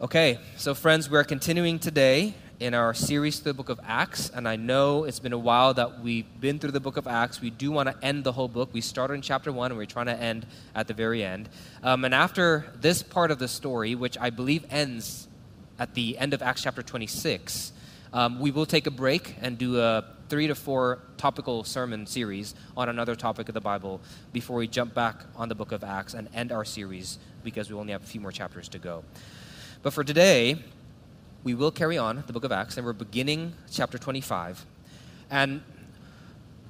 Okay, so friends, we're continuing today in our series through the book of Acts, and I know it's been a while that we've been through the book of Acts. We do want to end the whole book. We started in chapter one, and we're trying to end at the very end. Um, and after this part of the story, which I believe ends at the end of Acts chapter 26, um, we will take a break and do a three to four topical sermon series on another topic of the Bible before we jump back on the book of Acts and end our series because we only have a few more chapters to go. But for today, we will carry on the book of Acts, and we're beginning chapter 25. And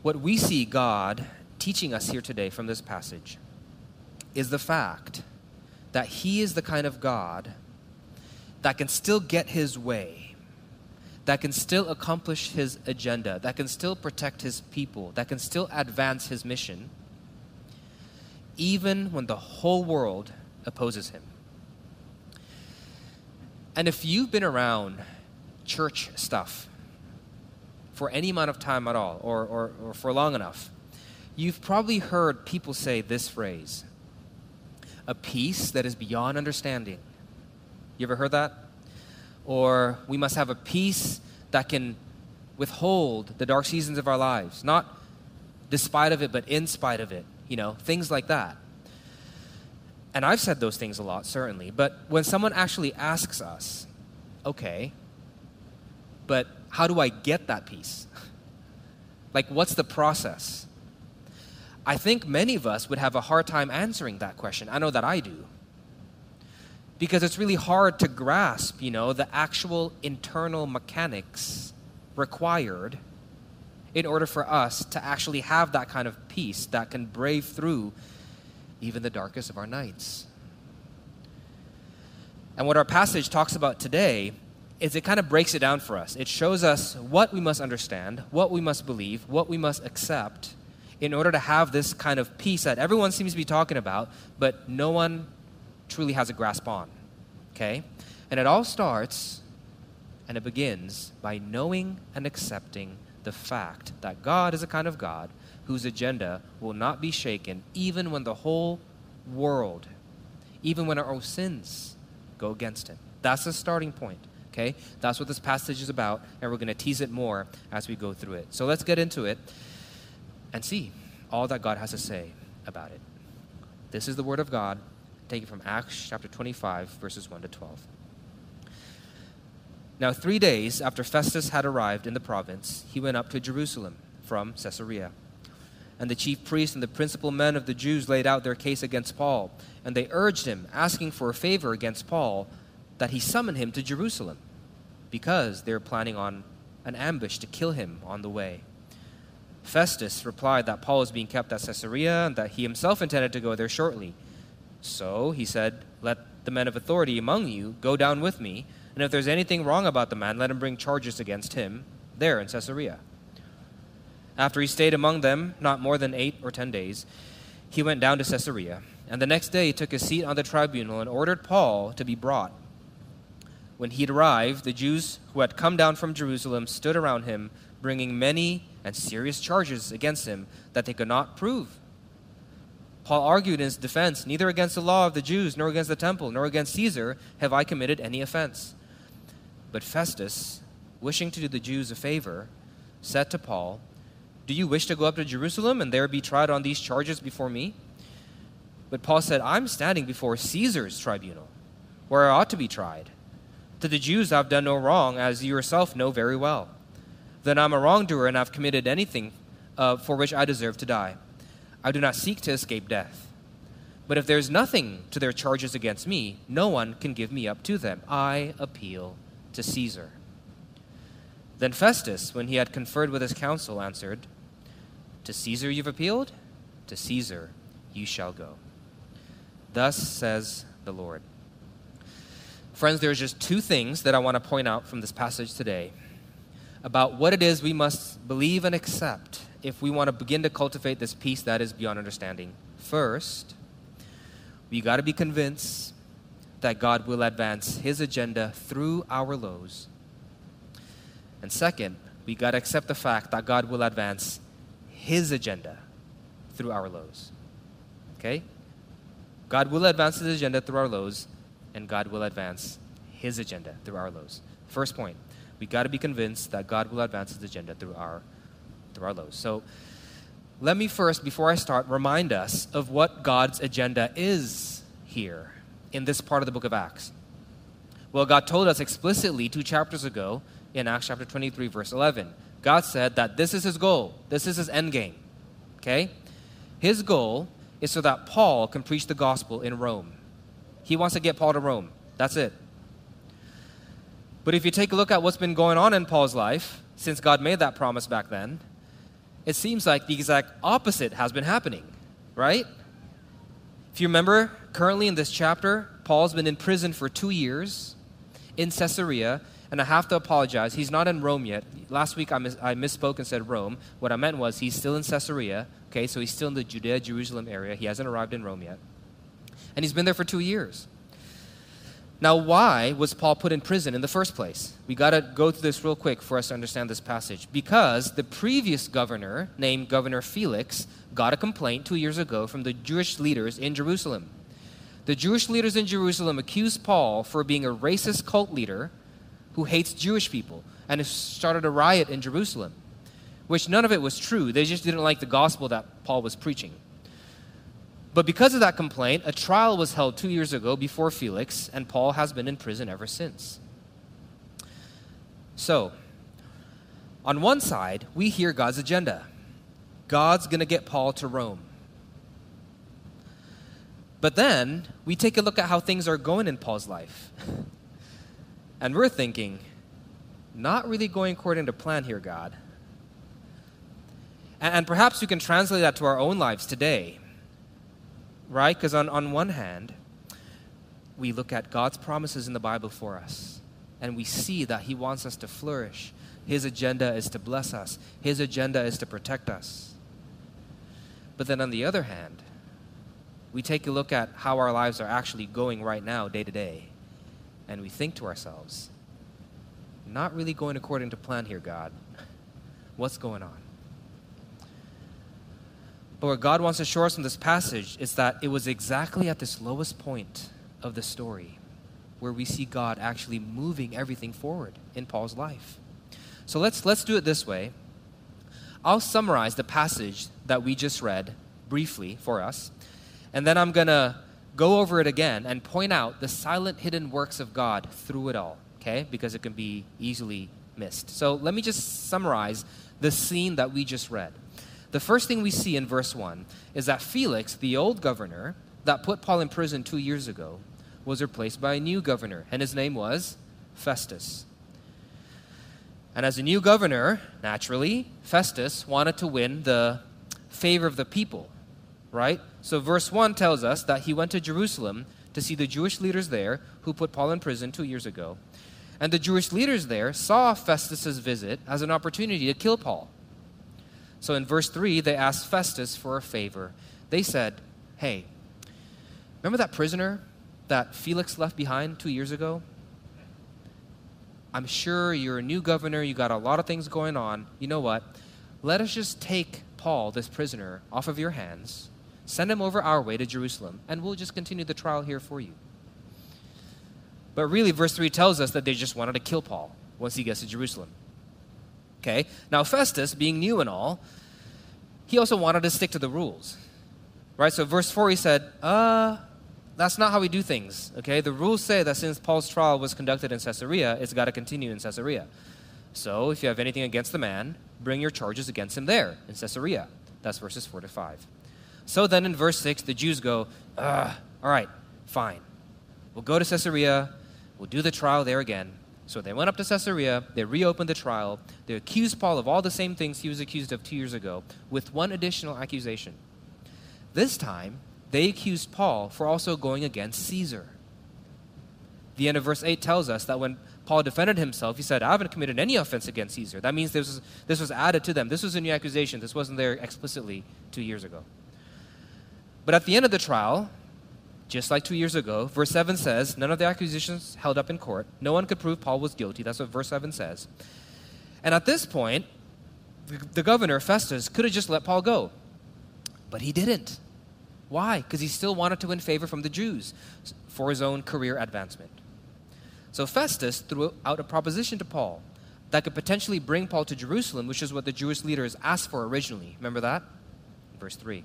what we see God teaching us here today from this passage is the fact that He is the kind of God that can still get His way, that can still accomplish His agenda, that can still protect His people, that can still advance His mission, even when the whole world opposes Him. And if you've been around church stuff for any amount of time at all, or, or, or for long enough, you've probably heard people say this phrase a peace that is beyond understanding. You ever heard that? Or we must have a peace that can withhold the dark seasons of our lives, not despite of it, but in spite of it. You know, things like that. And I've said those things a lot, certainly. But when someone actually asks us, okay, but how do I get that peace? like, what's the process? I think many of us would have a hard time answering that question. I know that I do. Because it's really hard to grasp, you know, the actual internal mechanics required in order for us to actually have that kind of peace that can brave through even the darkest of our nights. And what our passage talks about today is it kind of breaks it down for us. It shows us what we must understand, what we must believe, what we must accept in order to have this kind of peace that everyone seems to be talking about, but no one truly has a grasp on. Okay? And it all starts and it begins by knowing and accepting the fact that God is a kind of God whose agenda will not be shaken, even when the whole world, even when our own sins go against him. That's the starting point. Okay? That's what this passage is about, and we're going to tease it more as we go through it. So let's get into it and see all that God has to say about it. This is the Word of God, taken from Acts chapter 25, verses 1 to 12. Now, three days after Festus had arrived in the province, he went up to Jerusalem from Caesarea. And the chief priests and the principal men of the Jews laid out their case against Paul, and they urged him, asking for a favor against Paul, that he summon him to Jerusalem, because they were planning on an ambush to kill him on the way. Festus replied that Paul was being kept at Caesarea and that he himself intended to go there shortly. So he said, Let the men of authority among you go down with me, and if there's anything wrong about the man, let him bring charges against him there in Caesarea. After he stayed among them not more than eight or ten days, he went down to Caesarea. And the next day he took a seat on the tribunal and ordered Paul to be brought. When he arrived, the Jews who had come down from Jerusalem stood around him, bringing many and serious charges against him that they could not prove. Paul argued in his defense Neither against the law of the Jews, nor against the temple, nor against Caesar have I committed any offense. But Festus, wishing to do the Jews a favor, said to Paul, do you wish to go up to Jerusalem and there be tried on these charges before me? But Paul said, I'm standing before Caesar's tribunal, where I ought to be tried. To the Jews I've done no wrong, as you yourself know very well. Then I'm a wrongdoer and I've committed anything uh, for which I deserve to die. I do not seek to escape death. But if there is nothing to their charges against me, no one can give me up to them. I appeal to Caesar. Then Festus, when he had conferred with his council, answered, to Caesar you've appealed, to Caesar you shall go. Thus says the Lord. Friends, there's just two things that I want to point out from this passage today about what it is we must believe and accept if we want to begin to cultivate this peace that is beyond understanding. First, we got to be convinced that God will advance his agenda through our lows. And second, we got to accept the fact that God will advance his agenda through our lows. Okay? God will advance His agenda through our lows, and God will advance His agenda through our lows. First point, we got to be convinced that God will advance His agenda through our through our lows. So, let me first, before I start, remind us of what God's agenda is here in this part of the book of Acts. Well, God told us explicitly two chapters ago in Acts chapter 23, verse 11. God said that this is His goal, this is His end game. Okay? His goal is so that Paul can preach the gospel in Rome. He wants to get Paul to Rome. That's it. But if you take a look at what's been going on in Paul's life since God made that promise back then, it seems like the exact opposite has been happening, right? If you remember, currently in this chapter, Paul's been in prison for two years in Caesarea, and I have to apologize. He's not in Rome yet. Last week I, mis- I misspoke and said Rome. What I meant was he's still in Caesarea, okay, so he's still in the Judea Jerusalem area. He hasn't arrived in Rome yet. And he's been there for two years. Now, why was Paul put in prison in the first place? We got to go through this real quick for us to understand this passage. Because the previous governor, named Governor Felix, got a complaint two years ago from the Jewish leaders in Jerusalem. The Jewish leaders in Jerusalem accused Paul for being a racist cult leader who hates Jewish people and has started a riot in Jerusalem, which none of it was true. They just didn't like the gospel that Paul was preaching. But because of that complaint, a trial was held two years ago before Felix, and Paul has been in prison ever since. So, on one side, we hear God's agenda God's going to get Paul to Rome. But then we take a look at how things are going in Paul's life. And we're thinking, not really going according to plan here, God. And, perhaps we can translate that to our own lives today right? Because on, on one hand, we look at God's promises in the Bible for us, and we see that He wants us to flourish. His agenda is to bless us, His agenda is to protect us. But then on the other hand, we take a look at how our lives are actually going right now, day to day, and we think to ourselves, not really going according to plan here, God. What's going on? But what God wants to show us from this passage is that it was exactly at this lowest point of the story where we see God actually moving everything forward in Paul's life. So let's, let's do it this way. I'll summarize the passage that we just read briefly for us, and then I'm going to go over it again and point out the silent hidden works of God through it all, okay? Because it can be easily missed. So let me just summarize the scene that we just read. The first thing we see in verse 1 is that Felix, the old governor that put Paul in prison two years ago, was replaced by a new governor, and his name was Festus. And as a new governor, naturally, Festus wanted to win the favor of the people, right? So verse 1 tells us that he went to Jerusalem to see the Jewish leaders there who put Paul in prison two years ago. And the Jewish leaders there saw Festus's visit as an opportunity to kill Paul. So in verse 3, they asked Festus for a favor. They said, Hey, remember that prisoner that Felix left behind two years ago? I'm sure you're a new governor, you got a lot of things going on. You know what? Let us just take Paul, this prisoner, off of your hands, send him over our way to Jerusalem, and we'll just continue the trial here for you. But really, verse 3 tells us that they just wanted to kill Paul once he gets to Jerusalem. Okay? Now, Festus, being new and all, he also wanted to stick to the rules. Right? So, verse 4, he said, uh, that's not how we do things. Okay? The rules say that since Paul's trial was conducted in Caesarea, it's got to continue in Caesarea. So, if you have anything against the man, bring your charges against him there in Caesarea. That's verses 4 to 5. So then in verse 6, the Jews go, all right, fine. We'll go to Caesarea. We'll do the trial there again. So they went up to Caesarea, they reopened the trial, they accused Paul of all the same things he was accused of two years ago, with one additional accusation. This time, they accused Paul for also going against Caesar. The end of verse 8 tells us that when Paul defended himself, he said, I haven't committed any offense against Caesar. That means this was, this was added to them. This was a new accusation. This wasn't there explicitly two years ago. But at the end of the trial, just like two years ago. Verse 7 says, None of the accusations held up in court. No one could prove Paul was guilty. That's what verse 7 says. And at this point, the governor, Festus, could have just let Paul go. But he didn't. Why? Because he still wanted to win favor from the Jews for his own career advancement. So Festus threw out a proposition to Paul that could potentially bring Paul to Jerusalem, which is what the Jewish leaders asked for originally. Remember that? Verse 3.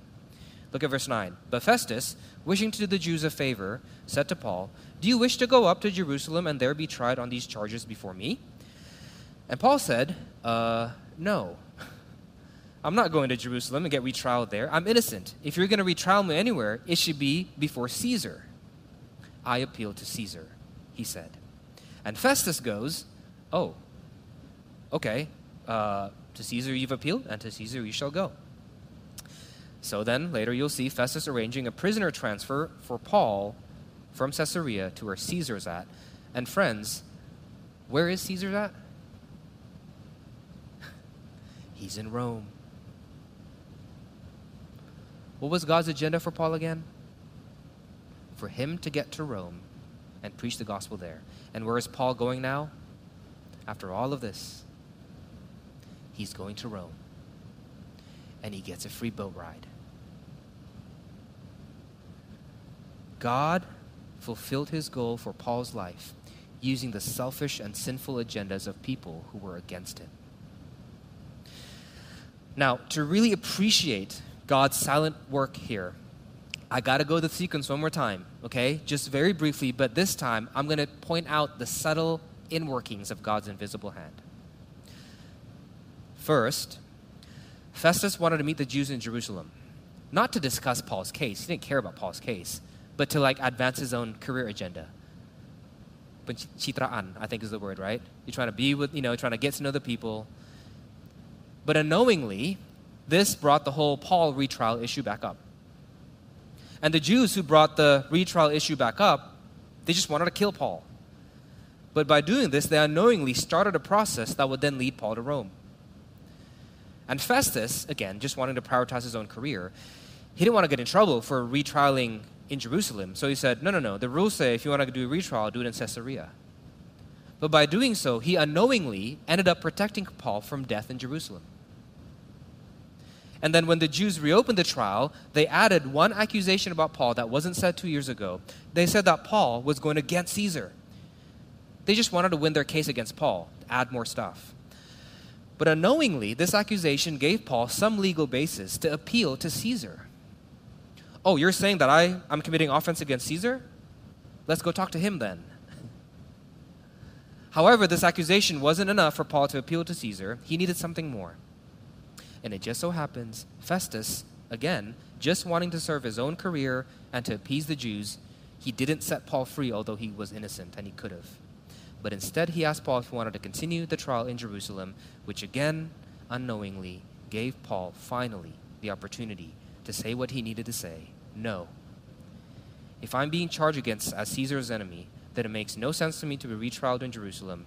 Look at verse 9. But Festus, wishing to do the Jews a favor, said to Paul, Do you wish to go up to Jerusalem and there be tried on these charges before me? And Paul said, Uh, no. I'm not going to Jerusalem and get retrialed there. I'm innocent. If you're going to retrial me anywhere, it should be before Caesar. I appeal to Caesar, he said. And Festus goes, Oh, okay. Uh, to Caesar you've appealed, and to Caesar you shall go. So then, later you'll see Festus arranging a prisoner transfer for Paul from Caesarea to where Caesar's at. And friends, where is Caesar at? He's in Rome. What was God's agenda for Paul again? For him to get to Rome and preach the gospel there. And where is Paul going now? After all of this, he's going to Rome. And he gets a free boat ride. God fulfilled his goal for Paul's life using the selfish and sinful agendas of people who were against him. Now, to really appreciate God's silent work here. I got to go the sequence one more time, okay? Just very briefly, but this time I'm going to point out the subtle inworkings of God's invisible hand. First, Festus wanted to meet the Jews in Jerusalem, not to discuss Paul's case. He didn't care about Paul's case, but to like advance his own career agenda. Pencitraan, I think is the word, right? You're trying to be with, you know, trying to get to know the people. But unknowingly, this brought the whole Paul retrial issue back up. And the Jews who brought the retrial issue back up, they just wanted to kill Paul. But by doing this, they unknowingly started a process that would then lead Paul to Rome. And Festus, again, just wanting to prioritize his own career, he didn't want to get in trouble for retrialing in Jerusalem. So he said, no, no, no. The rules say if you want to do a retrial, do it in Caesarea. But by doing so, he unknowingly ended up protecting Paul from death in Jerusalem. And then when the Jews reopened the trial, they added one accusation about Paul that wasn't said two years ago. They said that Paul was going against Caesar. They just wanted to win their case against Paul, add more stuff. But unknowingly, this accusation gave Paul some legal basis to appeal to Caesar. Oh, you're saying that I, I'm committing offense against Caesar? Let's go talk to him then. However, this accusation wasn't enough for Paul to appeal to Caesar. He needed something more. And it just so happens, Festus, again, just wanting to serve his own career and to appease the Jews, he didn't set Paul free, although he was innocent and he could have. But instead, he asked Paul if he wanted to continue the trial in Jerusalem, which again, unknowingly, gave Paul finally the opportunity to say what he needed to say no. If I'm being charged against as Caesar's enemy, then it makes no sense to me to be retrialed in Jerusalem.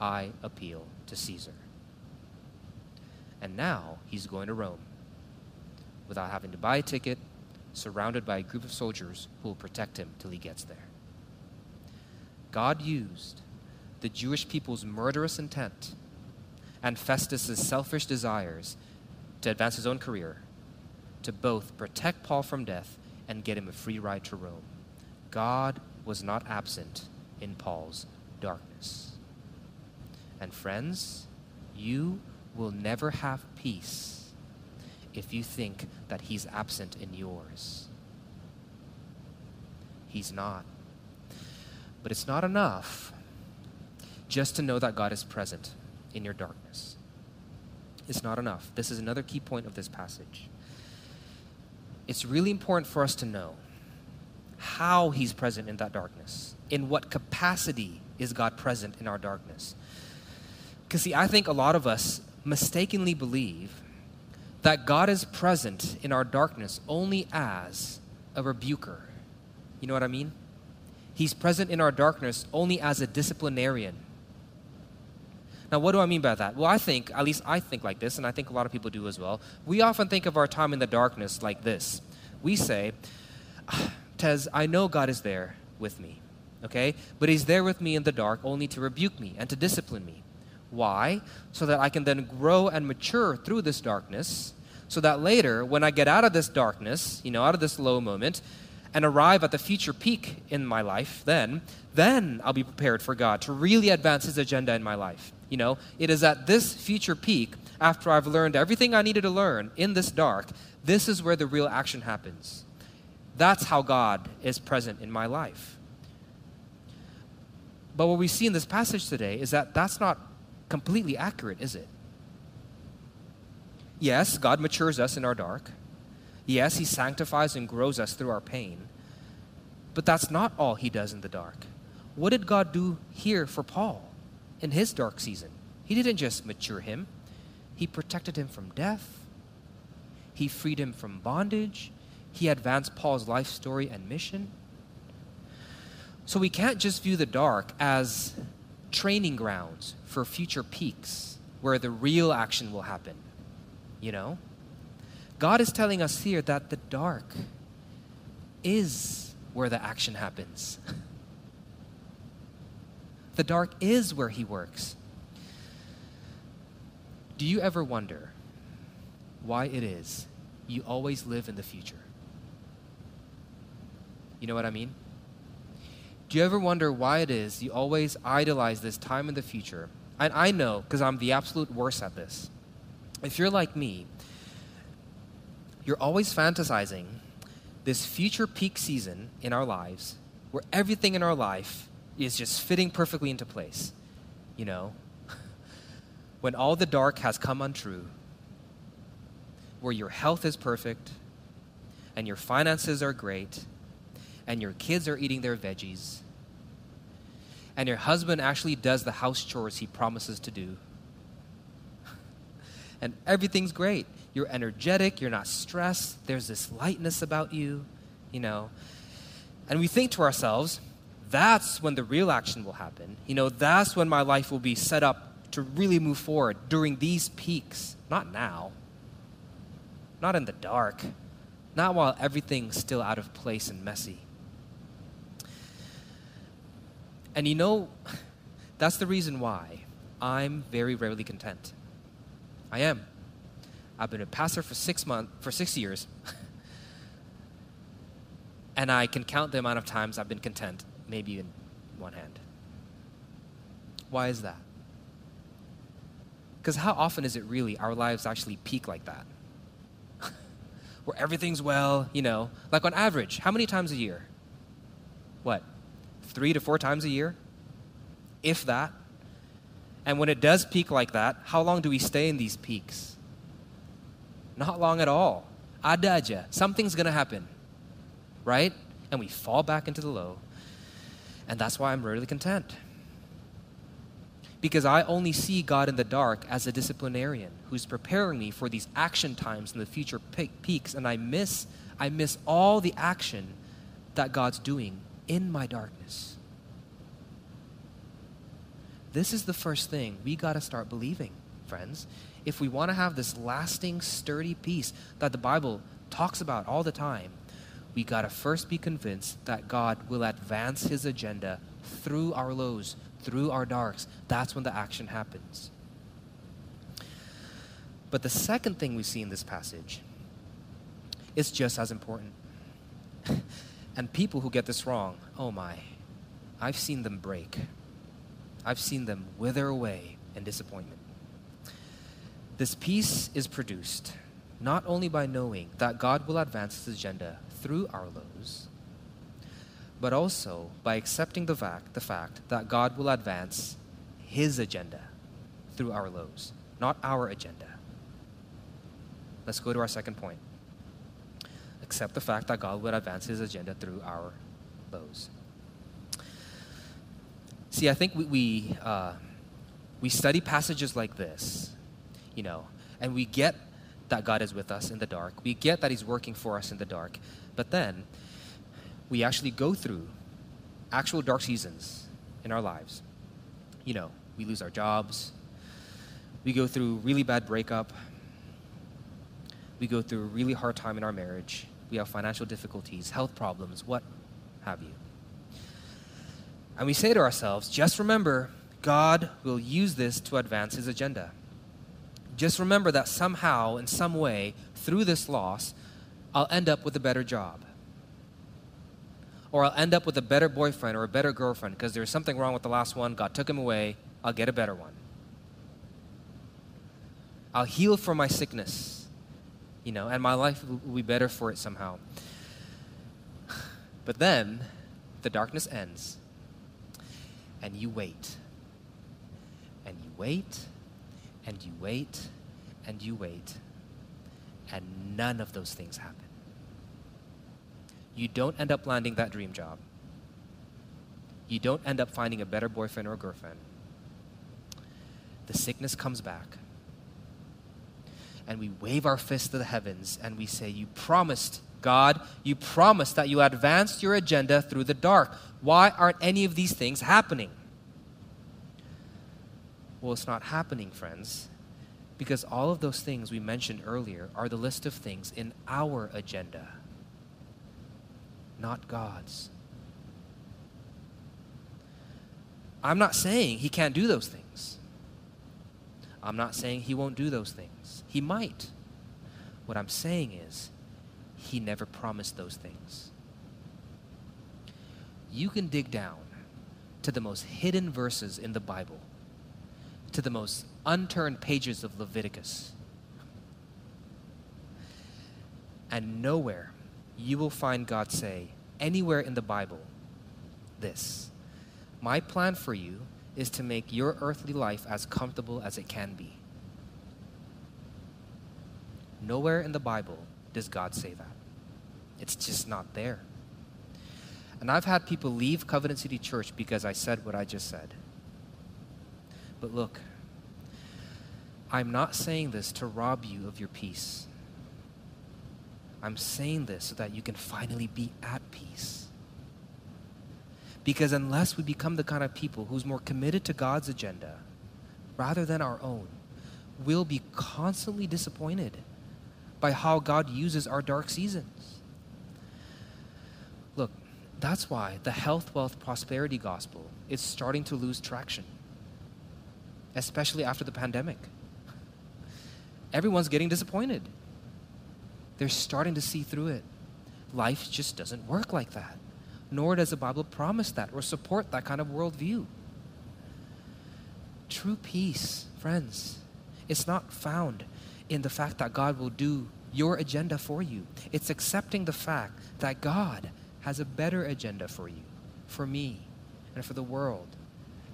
I appeal to Caesar. And now he's going to Rome without having to buy a ticket, surrounded by a group of soldiers who will protect him till he gets there. God used the Jewish people's murderous intent and Festus's selfish desires to advance his own career to both protect Paul from death and get him a free ride to Rome. God was not absent in Paul's darkness. And friends, you will never have peace if you think that He's absent in yours. He's not. But it's not enough just to know that God is present in your darkness. It's not enough. This is another key point of this passage. It's really important for us to know how He's present in that darkness. In what capacity is God present in our darkness? Because, see, I think a lot of us mistakenly believe that God is present in our darkness only as a rebuker. You know what I mean? He's present in our darkness only as a disciplinarian. Now, what do I mean by that? Well, I think, at least I think like this, and I think a lot of people do as well. We often think of our time in the darkness like this. We say, Tez, I know God is there with me, okay? But He's there with me in the dark only to rebuke me and to discipline me. Why? So that I can then grow and mature through this darkness, so that later, when I get out of this darkness, you know, out of this low moment, and arrive at the future peak in my life, then, then I'll be prepared for God to really advance His agenda in my life. You know, it is at this future peak, after I've learned everything I needed to learn in this dark, this is where the real action happens. That's how God is present in my life. But what we see in this passage today is that that's not completely accurate, is it? Yes, God matures us in our dark. Yes, He sanctifies and grows us through our pain. But that's not all He does in the dark. What did God do here for Paul in his dark season? He didn't just mature him, He protected him from death, He freed him from bondage, He advanced Paul's life story and mission. So we can't just view the dark as training grounds for future peaks where the real action will happen. You know? God is telling us here that the dark is where the action happens. the dark is where He works. Do you ever wonder why it is you always live in the future? You know what I mean? Do you ever wonder why it is you always idolize this time in the future? And I know because I'm the absolute worst at this. If you're like me, you're always fantasizing this future peak season in our lives where everything in our life is just fitting perfectly into place. You know, when all the dark has come untrue, where your health is perfect, and your finances are great, and your kids are eating their veggies, and your husband actually does the house chores he promises to do, and everything's great you're energetic, you're not stressed, there's this lightness about you, you know. And we think to ourselves, that's when the real action will happen. You know, that's when my life will be set up to really move forward during these peaks, not now. Not in the dark. Not while everything's still out of place and messy. And you know, that's the reason why I'm very rarely content. I am. I've been a pastor for six months, for six years, and I can count the amount of times I've been content, maybe in one hand. Why is that? Because how often is it really our lives actually peak like that? Where everything's well, you know, like on average, how many times a year? What? Three to four times a year? If that. And when it does peak like that, how long do we stay in these peaks? Not long at all. Adaja. Something's to happen. Right? And we fall back into the low. And that's why I'm rarely content. Because I only see God in the dark as a disciplinarian who's preparing me for these action times in the future peaks, and I miss, I miss all the action that God's doing in my darkness. This is the first thing we got to start believing, friends if we want to have this lasting, sturdy peace that the Bible talks about all the time, we got to first be convinced that God will advance his agenda through our lows, through our darks. That's when the action happens. But the second thing we see in this passage is just as important. and people who get this wrong, oh my, I've seen them break. I've seen them wither away in disappointment. This peace is produced not only by knowing that God will advance his agenda through our lows, but also by accepting the fact, the fact that God will advance his agenda through our lows, not our agenda. Let's go to our second point. Accept the fact that God will advance his agenda through our lows. See, I think we, we, uh, we study passages like this you know, and we get that God is with us in the dark. We get that He's working for us in the dark. But then we actually go through actual dark seasons in our lives. You know, we lose our jobs, we go through really bad breakup, we go through a really hard time in our marriage, we have financial difficulties, health problems, what have you. And we say to ourselves, just remember, God will use this to advance his agenda. Just remember that somehow, in some way, through this loss, I'll end up with a better job. Or I'll end up with a better boyfriend or a better girlfriend because there's something wrong with the last one. God took him away. I'll get a better one. I'll heal from my sickness, you know, and my life will be better for it somehow. But then the darkness ends, and you wait. And you wait, and you wait, and you wait, and none of those things happen. You don't end up landing that dream job. You don't end up finding a better boyfriend or girlfriend. The sickness comes back. And we wave our fist to the heavens and we say, You promised, God, you promised that you advanced your agenda through the dark. Why aren't any of these things happening? Well, it's not happening, friends, because all of those things we mentioned earlier are the list of things in our agenda, not God's. I'm not saying he can't do those things. I'm not saying he won't do those things. He might. What I'm saying is, he never promised those things. You can dig down to the most hidden verses in the Bible to the most unturned pages of Leviticus. And nowhere you will find God say, anywhere in the Bible, this My plan for you is to make your earthly life as comfortable as it can be. Nowhere in the Bible does God say that. It's just not there. And I've had people leave Covenant City Church because I said what I just said. But look, I'm not saying this to rob you of your peace. I'm saying this so that you can finally be at peace. Because unless we become the kind of people who's more committed to God's agenda rather than our own, we'll be constantly disappointed by how God uses our dark seasons. Look, that's why the health, wealth, prosperity gospel is starting to lose traction especially after the pandemic. Everyone's getting disappointed. They're starting to see through it. Life just doesn't work like that. Nor does the Bible promise that or support that kind of worldview. True peace, friends, it's not found in the fact that God will do your agenda for you. It's accepting the fact that God has a better agenda for you, for me, and for the world.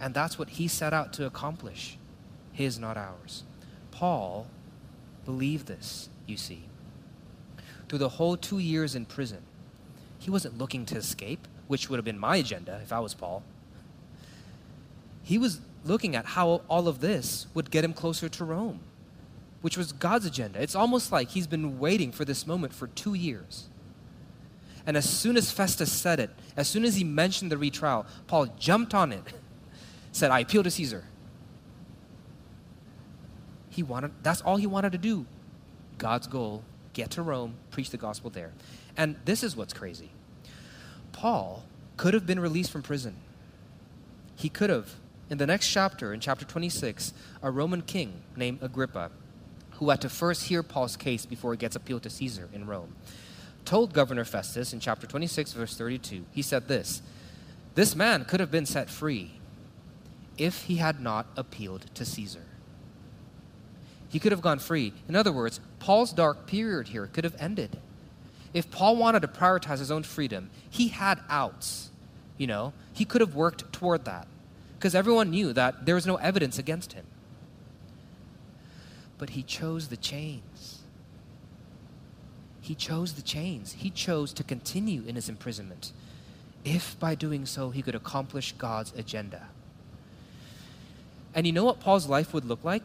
And that's what he set out to accomplish his, not ours. Paul believed this, you see. Through the whole two years in prison, he wasn't looking to escape, which would have been my agenda if I was Paul. He was looking at how all of this would get him closer to Rome, which was God's agenda. It's almost like he's been waiting for this moment for two years. And as soon as Festus said it, as soon as he mentioned the retrial, Paul jumped on it said, I appeal to Caesar. He wanted, that's all he wanted to do. God's goal, get to Rome, preach the gospel there. And this is what's crazy. Paul could have been released from prison. He could have. In the next chapter, in chapter 26, a Roman king named Agrippa, who had to first hear Paul's case before he gets appealed to Caesar in Rome, told Governor Festus in chapter 26, verse 32, he said this This man could have been set free if he had not appealed to Caesar. He could have gone free. In other words, Paul's dark period here could have ended. If Paul wanted to prioritize his own freedom, he had outs. You know, he could have worked toward that because everyone knew that there was no evidence against him. But he chose the chains. He chose the chains. He chose to continue in his imprisonment if by doing so he could accomplish God's agenda. And you know what Paul's life would look like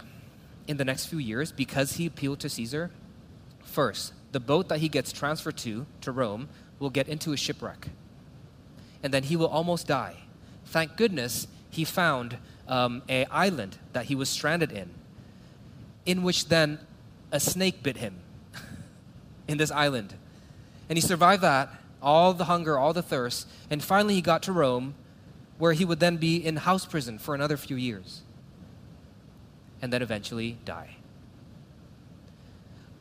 in the next few years because he appealed to Caesar? First, the boat that he gets transferred to, to Rome, will get into a shipwreck. And then he will almost die. Thank goodness he found um, a island that he was stranded in, in which then a snake bit him in this island. And he survived that, all the hunger, all the thirst, and finally he got to Rome, where he would then be in house prison for another few years and then eventually die.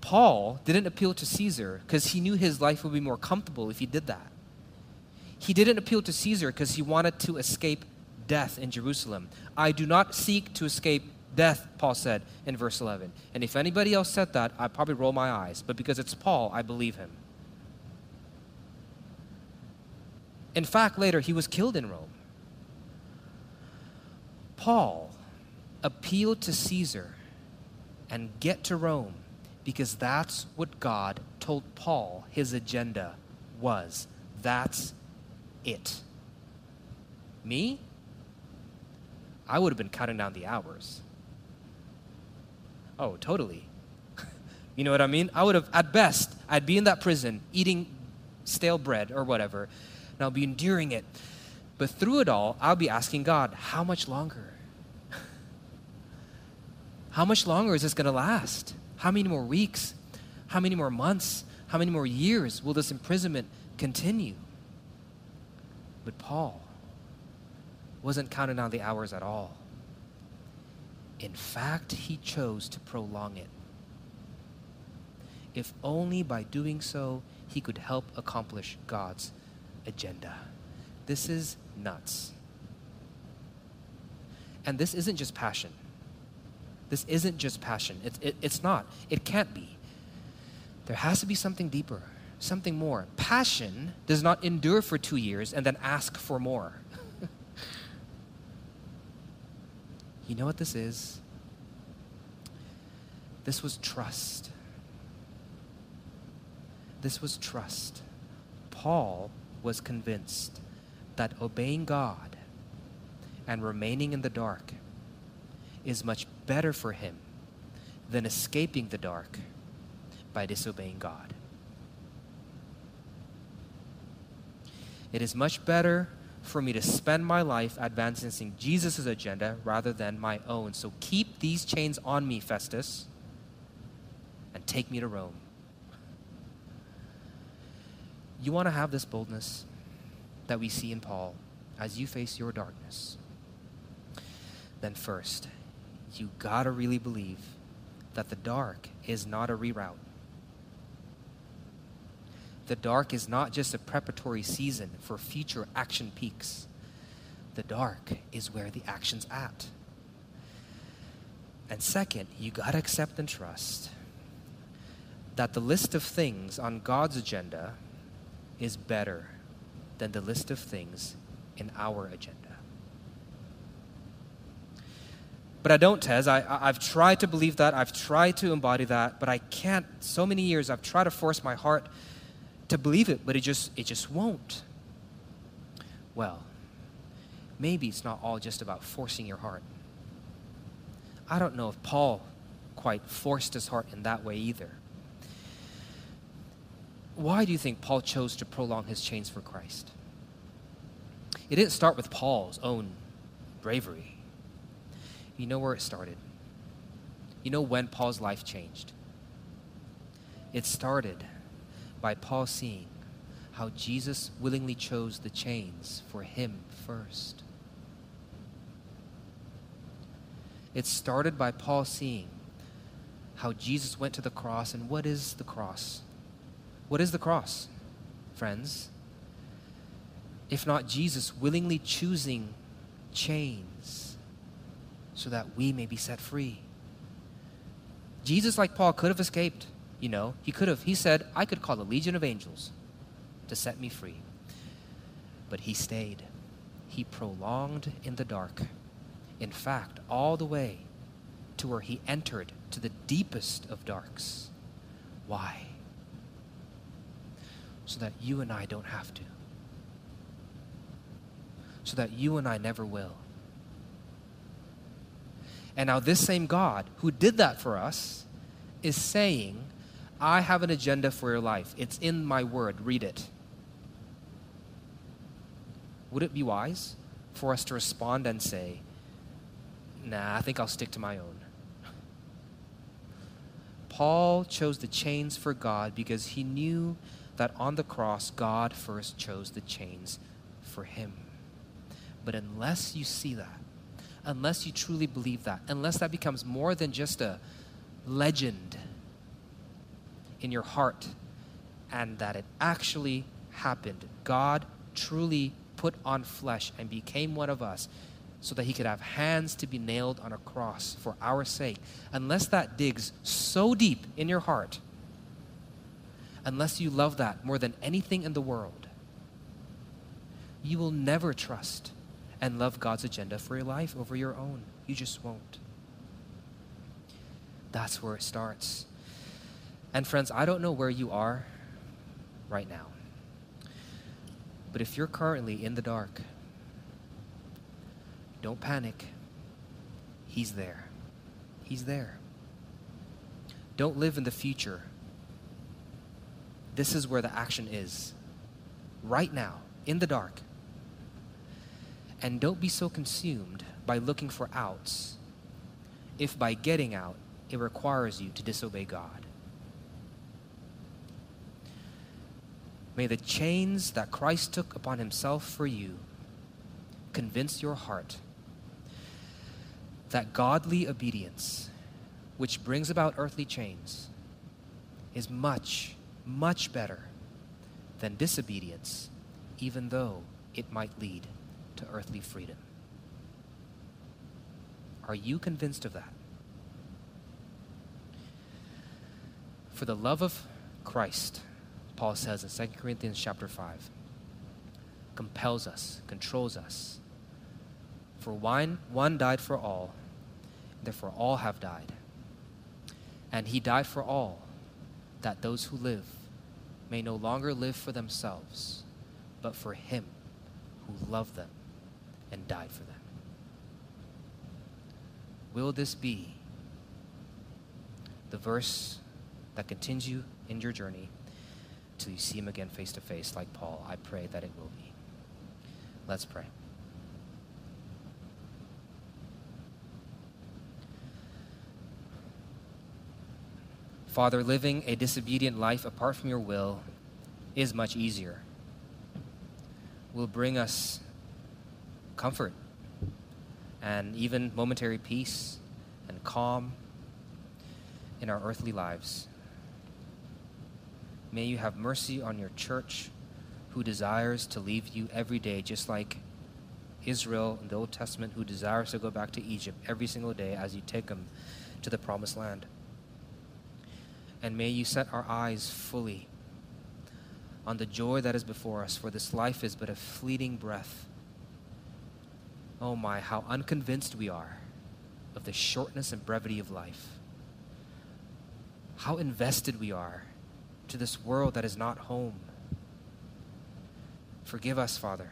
Paul didn't appeal to Caesar because he knew his life would be more comfortable if he did that. He didn't appeal to Caesar because he wanted to escape death in Jerusalem. I do not seek to escape death, Paul said in verse 11. And if anybody else said that, I'd probably roll my eyes. But because it's Paul, I believe him. In fact, later, he was killed in Rome. Paul appealed to Caesar and get to Rome because that's what God told Paul his agenda was. That's it. Me? I would have been counting down the hours. Oh, totally. you know what I mean? I would have, at best, I'd be in that prison eating stale bread or whatever, and I'll be enduring it. But through it all, I'll be asking God, how much longer? How much longer is this going to last? How many more weeks? How many more months? How many more years will this imprisonment continue? But Paul wasn't counting on the hours at all. In fact, he chose to prolong it. If only by doing so he could help accomplish God's agenda. This is nuts. And this isn't just passion. This isn't just passion. It's, it, it's not. It can't be. There has to be something deeper, something more. Passion does not endure for two years and then ask for more. You know what this is? This was trust. This was trust. Paul was convinced that obeying God and remaining in the dark is much better for him than escaping the dark by disobeying God. It is much better for me to spend my life advancing Jesus' agenda rather than my own. So keep these chains on me, Festus, and take me to Rome. You want to have this boldness that we see in Paul as you face your darkness. Then, first, you got to really believe that the dark is not a reroute. The dark is not just a preparatory season for future action peaks. The dark is where the action's at. And second, you got to accept and trust that the list of things on God's agenda is better than the list of things in our agenda. But I don't, Tez. I, I've tried to believe that. I've tried to embody that, but I can't. So many years I've tried to force my heart to believe it, but it just it just won't. Well, maybe it's not all just about forcing your heart. I don't know if Paul quite forced his heart in that way either. Why do you think Paul chose to prolong his chains for Christ? It didn't start with Paul's own bravery. You know where it started. You know when Paul's life changed. It started by Paul seeing how Jesus willingly chose the chains for him first. It started by Paul seeing how Jesus went to the cross. And what is the cross? What is the cross, friends? If not Jesus willingly choosing chains so that we may be set free. Jesus, like Paul, could have escaped. You know, he could have, he said, I could call a legion of angels to set me free. But he stayed. He prolonged in the dark. In fact, all the way to where he entered to the deepest of darks. Why? So that you and I don't have to. So that you and I never will. And now, this same God who did that for us is saying, I have an agenda for your life. It's in my word. Read it. Would it be wise for us to respond and say, Nah, I think I'll stick to my own? Paul chose the chains for God because he knew that on the cross, God first chose the chains for him. But unless you see that, unless you truly believe that, unless that becomes more than just a legend in your heart and that it actually happened. God truly put on flesh and became one of us so that he could have hands to be nailed on a cross for our sake, unless that digs so deep in your heart, unless you love that more than anything in the world, you will never trust and love God's agenda for your life over your own. You just won't. That's where it starts. And friends, I don't know where you are right now. But if you're currently in the dark, don't panic. He's there. He's there. Don't live in the future. This is where the action is. Right now, in the dark. And don't be so consumed by looking for outs if by getting out it requires you to disobey God. May the chains that Christ took upon himself for you convince your heart that godly obedience, which brings about earthly chains, is much, much better than disobedience, even though it might lead to earthly freedom. Are you convinced of that? For the love of Christ, Paul says in 2 Corinthians chapter 5, compels us, controls us. For one, one died for all, therefore all have died. And he died for all, that those who live may no longer live for themselves, but for him who loved them and died for them. Will this be the verse that continues you in your journey till you see him again face to face, like Paul? I pray that it will be. Let's pray. Father, living a disobedient life apart from your will is much easier. Will bring us comfort and even momentary peace and calm in our earthly lives. May you have mercy on your church who desires to leave you every day, just like Israel in the Old Testament, who desires to go back to Egypt every single day as you take them to the promised land. And may you set our eyes fully on the joy that is before us, for this life is but a fleeting breath Oh my, how unconvinced we are of the shortness and brevity of life. How invested we are to this world that is not home. Forgive us, Father.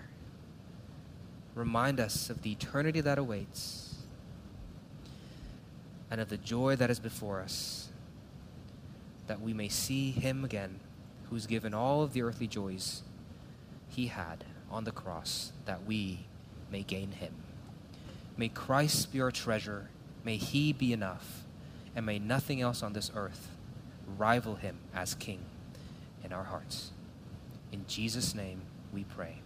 Remind us of the eternity that awaits and of the joy that is before us, that we may see Him again, who's given all of the earthly joys He had on the cross, that we may gain him. May Christ be our treasure. May he be enough. And may nothing else on this earth rival him as king in our hearts. In Jesus' name we pray.